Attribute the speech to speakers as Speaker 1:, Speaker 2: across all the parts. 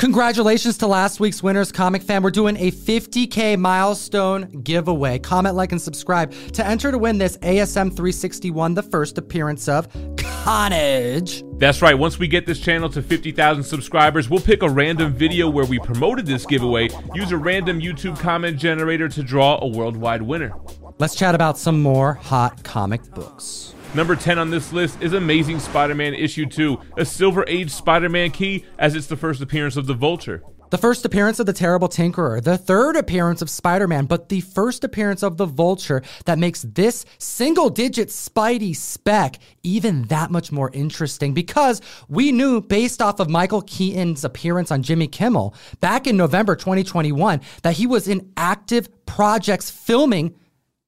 Speaker 1: Congratulations to last week's winners, Comic Fan. We're doing a 50K milestone giveaway. Comment, like, and subscribe to enter to win this ASM 361, the first appearance of Carnage.
Speaker 2: That's right. Once we get this channel to 50,000 subscribers, we'll pick a random video where we promoted this giveaway, use a random YouTube comment generator to draw a worldwide winner.
Speaker 1: Let's chat about some more hot comic books.
Speaker 2: Number 10 on this list is Amazing Spider Man Issue 2, a Silver Age Spider Man key, as it's the first appearance of the Vulture.
Speaker 1: The first appearance of the Terrible Tinkerer, the third appearance of Spider Man, but the first appearance of the Vulture that makes this single digit Spidey spec even that much more interesting because we knew, based off of Michael Keaton's appearance on Jimmy Kimmel back in November 2021, that he was in active projects filming,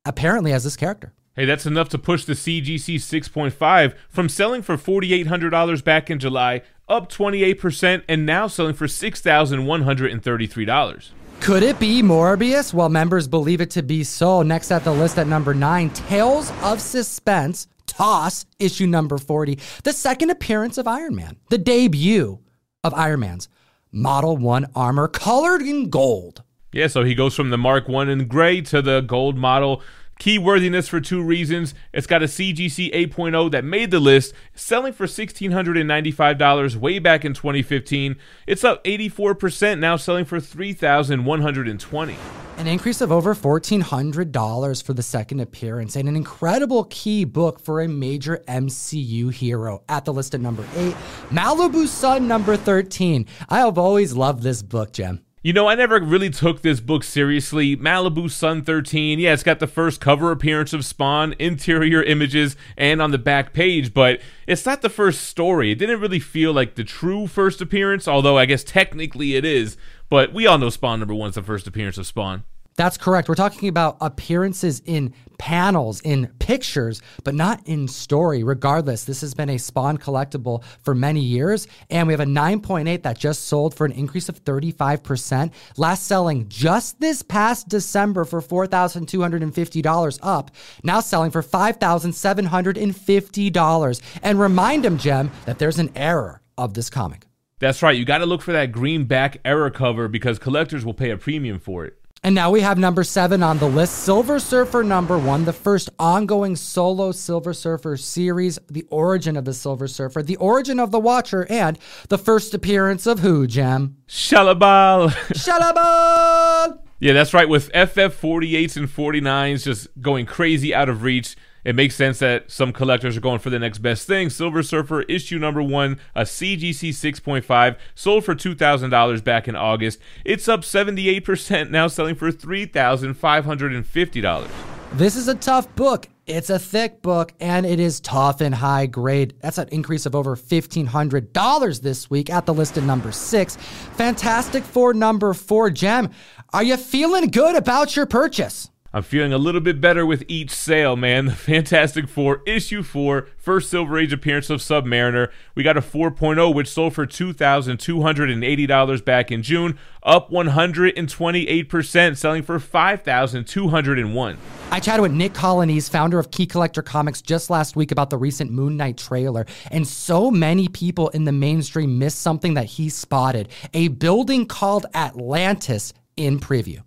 Speaker 1: apparently, as this character.
Speaker 2: Hey, that's enough to push the CGC 6.5 from selling for $4,800 back in July up 28% and now selling for $6,133.
Speaker 1: Could it be Morbius? Well, members believe it to be so. Next at the list at number nine, Tales of Suspense, Toss, issue number 40, the second appearance of Iron Man, the debut of Iron Man's Model 1 armor colored in gold.
Speaker 2: Yeah, so he goes from the Mark 1 in gray to the gold model Keyworthiness for two reasons. It's got a CGC 8.0 that made the list, selling for $1,695 way back in 2015. It's up 84%, now selling for 3,120.
Speaker 1: An increase of over $1,400 for the second appearance, and an incredible key book for a major MCU hero. At the list at number 8, Malibu Sun number 13. I have always loved this book, Gem.
Speaker 2: You know, I never really took this book seriously. Malibu Sun 13, yeah, it's got the first cover appearance of Spawn, interior images, and on the back page, but it's not the first story. It didn't really feel like the true first appearance, although I guess technically it is. But we all know Spawn number one's the first appearance of Spawn.
Speaker 1: That's correct. We're talking about appearances in panels, in pictures, but not in story. Regardless, this has been a Spawn collectible for many years, and we have a 9.8 that just sold for an increase of 35%. Last selling just this past December for $4,250 up, now selling for $5,750. And remind them, Gem, that there's an error of this comic.
Speaker 2: That's right. You got to look for that green back error cover because collectors will pay a premium for it.
Speaker 1: And now we have number seven on the list Silver Surfer number one, the first ongoing solo Silver Surfer series, the origin of the Silver Surfer, the origin of the Watcher, and the first appearance of who, Gem?
Speaker 2: Shalla-Bal.
Speaker 1: Shalla-Bal!
Speaker 2: yeah, that's right. With FF 48s and 49s just going crazy out of reach, it makes sense that some collectors are going for the next best thing. Silver Surfer issue number one, a CGC 6.5, sold for $2,000 back in August. It's up 78%, now selling for $3,550.
Speaker 1: This is a tough book. It's a thick book and it is tough and high grade. That's an increase of over $1,500 this week at the list of number six. Fantastic Four number four, gem. Are you feeling good about your purchase?
Speaker 2: I'm feeling a little bit better with each sale, man. The Fantastic Four, issue four, first Silver Age appearance of Submariner. We got a 4.0, which sold for $2,280 back in June, up 128%, selling for 5,201.
Speaker 1: I chatted with Nick Colonies, founder of Key Collector Comics, just last week about the recent Moon Knight trailer. And so many people in the mainstream missed something that he spotted a building called Atlantis in preview.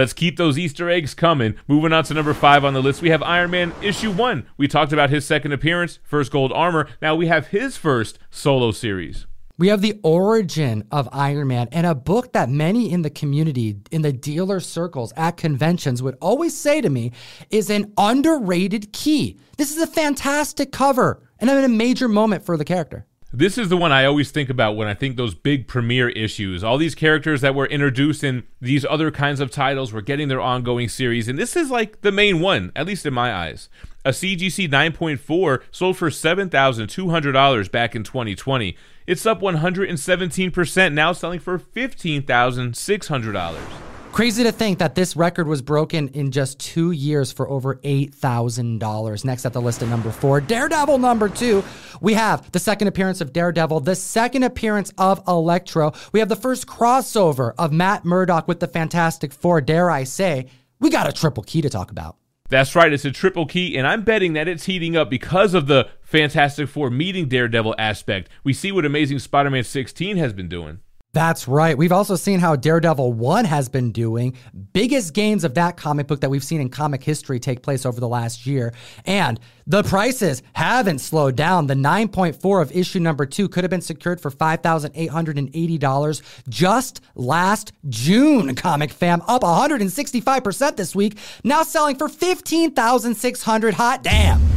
Speaker 2: Let's keep those Easter eggs coming. Moving on to number five on the list, we have Iron Man issue one. We talked about his second appearance, first gold armor. Now we have his first solo series.
Speaker 1: We have the origin of Iron Man and a book that many in the community, in the dealer circles, at conventions would always say to me is an underrated key. This is a fantastic cover and I'm in a major moment for the character.
Speaker 2: This is the one I always think about when I think those big premiere issues. All these characters that were introduced in these other kinds of titles were getting their ongoing series, and this is like the main one, at least in my eyes. A CGC 9.4 sold for $7,200 back in 2020. It's up 117%, now selling for $15,600.
Speaker 1: Crazy to think that this record was broken in just two years for over $8,000. Next at the list at number four, Daredevil number two. We have the second appearance of Daredevil, the second appearance of Electro. We have the first crossover of Matt Murdock with the Fantastic Four, dare I say. We got a triple key to talk about.
Speaker 2: That's right, it's a triple key, and I'm betting that it's heating up because of the Fantastic Four meeting Daredevil aspect. We see what Amazing Spider Man 16 has been doing.
Speaker 1: That's right. We've also seen how Daredevil 1 has been doing. Biggest gains of that comic book that we've seen in comic history take place over the last year. And the prices haven't slowed down. The 9.4 of issue number 2 could have been secured for $5,880 just last June, comic fam. Up 165% this week. Now selling for 15600 Hot damn.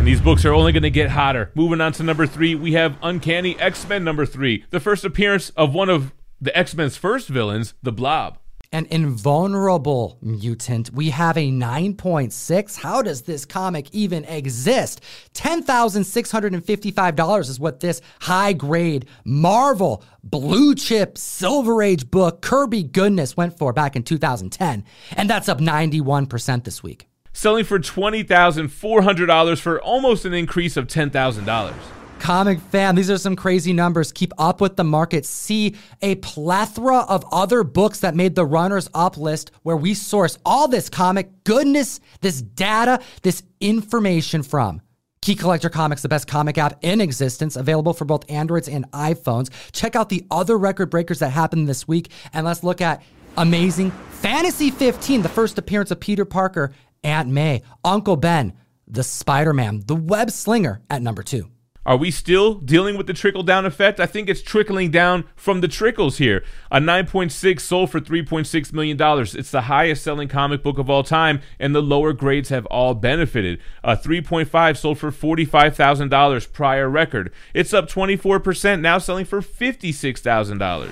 Speaker 2: And these books are only going to get hotter. Moving on to number three, we have Uncanny X Men number three, the first appearance of one of the X Men's first villains, the Blob.
Speaker 1: An invulnerable mutant. We have a 9.6. How does this comic even exist? $10,655 is what this high grade Marvel blue chip Silver Age book Kirby Goodness went for back in 2010. And that's up 91% this week
Speaker 2: selling for $20,400 for almost an increase of $10,000.
Speaker 1: Comic fam, these are some crazy numbers. Keep up with the market. See a plethora of other books that made the runners up list where we source all this comic goodness, this data, this information from. Key Collector Comics, the best comic app in existence, available for both Androids and iPhones. Check out the other record breakers that happened this week, and let's look at Amazing Fantasy 15, the first appearance of Peter Parker Aunt May, Uncle Ben, the Spider Man, the Web Slinger at number two.
Speaker 2: Are we still dealing with the trickle down effect? I think it's trickling down from the trickles here. A 9.6 sold for $3.6 million. It's the highest selling comic book of all time, and the lower grades have all benefited. A 3.5 sold for $45,000, prior record. It's up 24%, now selling for $56,000.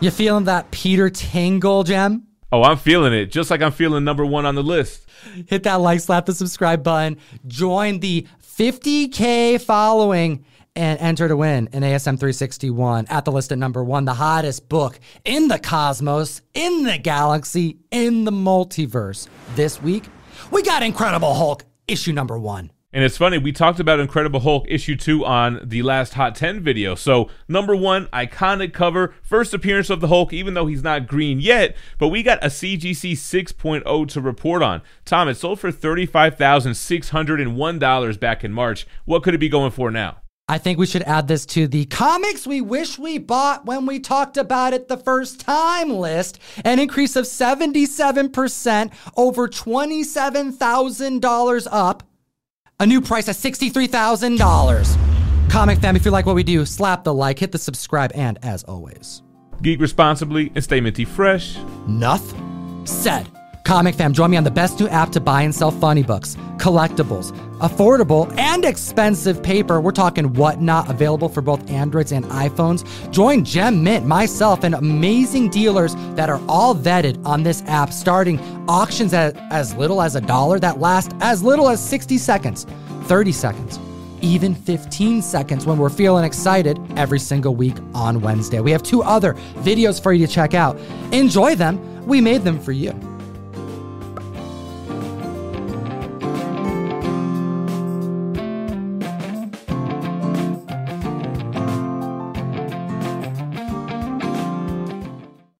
Speaker 1: You feeling that Peter Tingle gem?
Speaker 2: Oh, I'm feeling it, just like I'm feeling number one on the list.
Speaker 1: Hit that like, slap the subscribe button, join the 50K following, and enter to win an ASM 361 at the list at number one, the hottest book in the cosmos, in the galaxy, in the multiverse. This week, we got Incredible Hulk issue number one.
Speaker 2: And it's funny, we talked about Incredible Hulk issue 2 on the last Hot 10 video. So, number one, iconic cover, first appearance of the Hulk, even though he's not green yet, but we got a CGC 6.0 to report on. Tom, it sold for $35,601 back in March. What could it be going for now?
Speaker 1: I think we should add this to the comics we wish we bought when we talked about it the first time list. An increase of 77%, over $27,000 up a new price at $63,000. Comic fam, if you like what we do, slap the like, hit the subscribe, and as always,
Speaker 2: geek responsibly and stay minty fresh.
Speaker 1: Nuff said. Comic fam, join me on the best new app to buy and sell funny books, collectibles, affordable and expensive paper. We're talking whatnot, available for both Androids and iPhones. Join Gem Mint, myself, and amazing dealers that are all vetted on this app, starting auctions at as little as a dollar that last as little as 60 seconds, 30 seconds even 15 seconds when we're feeling excited every single week on Wednesday. We have two other videos for you to check out. Enjoy them. We made them for you.